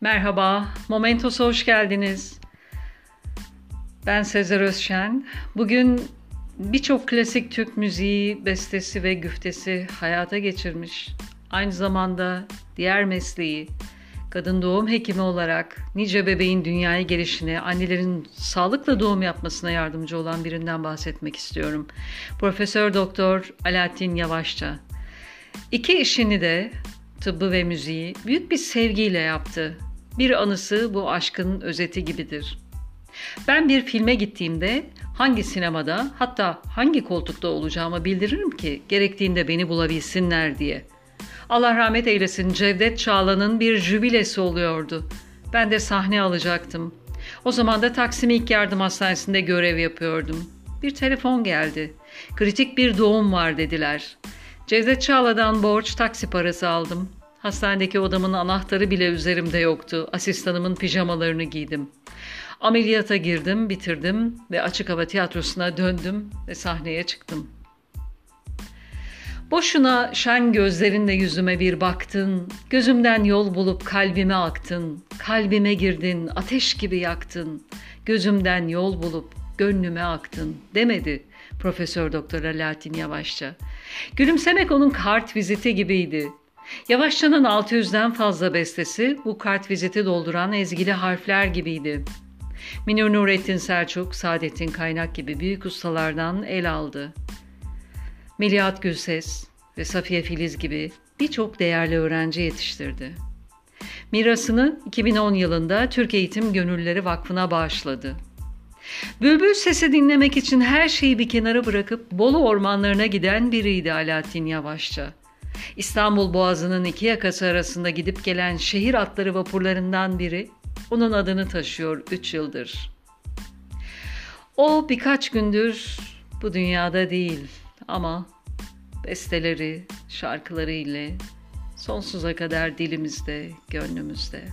Merhaba, Momentos'a hoş geldiniz. Ben Sezer Özşen. Bugün birçok klasik Türk müziği, bestesi ve güftesi hayata geçirmiş. Aynı zamanda diğer mesleği, kadın doğum hekimi olarak nice bebeğin dünyaya gelişine, annelerin sağlıkla doğum yapmasına yardımcı olan birinden bahsetmek istiyorum. Profesör Doktor Alaaddin Yavaşça. İki işini de tıbbı ve müziği büyük bir sevgiyle yaptı. Bir anısı bu aşkın özeti gibidir. Ben bir filme gittiğimde hangi sinemada hatta hangi koltukta olacağımı bildiririm ki gerektiğinde beni bulabilsinler diye. Allah rahmet eylesin Cevdet Çağla'nın bir jübilesi oluyordu. Ben de sahne alacaktım. O zaman da Taksim İlk Yardım Hastanesi'nde görev yapıyordum. Bir telefon geldi. Kritik bir doğum var dediler. Cevdet Çağla'dan borç taksi parası aldım. Hastanedeki odamın anahtarı bile üzerimde yoktu. Asistanımın pijamalarını giydim. Ameliyata girdim, bitirdim ve açık hava tiyatrosuna döndüm ve sahneye çıktım. Boşuna şen gözlerinle yüzüme bir baktın, gözümden yol bulup kalbime aktın, kalbime girdin, ateş gibi yaktın, gözümden yol bulup gönlüme aktın demedi Profesör Doktor Alaaddin Yavaşça. Gülümsemek onun kart viziti gibiydi. Yavaşça'nın 600'den fazla bestesi bu kart viziti dolduran ezgili harfler gibiydi. Minur Nurettin Selçuk, Saadettin Kaynak gibi büyük ustalardan el aldı. Melihat Gülses ve Safiye Filiz gibi birçok değerli öğrenci yetiştirdi. Mirasını 2010 yılında Türk Eğitim Gönülleri Vakfı'na bağışladı. Bülbül sesi dinlemek için her şeyi bir kenara bırakıp Bolu ormanlarına giden biriydi Alaaddin Yavaşça. İstanbul Boğazı'nın iki yakası arasında gidip gelen şehir atları vapurlarından biri onun adını taşıyor üç yıldır. O birkaç gündür bu dünyada değil ama besteleri, şarkıları ile sonsuza kadar dilimizde, gönlümüzde.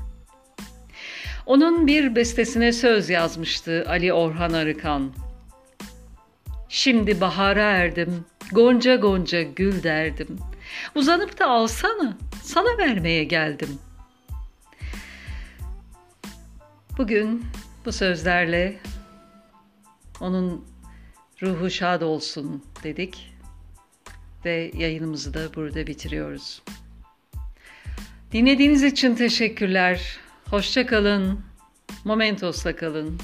Onun bir bestesine söz yazmıştı Ali Orhan Arıkan. Şimdi bahara erdim, gonca gonca gül derdim. Uzanıp da alsana, sana vermeye geldim. Bugün bu sözlerle onun ruhu şad olsun dedik ve yayınımızı da burada bitiriyoruz. Dinlediğiniz için teşekkürler. Hoşça kalın. Momentos'la kalın.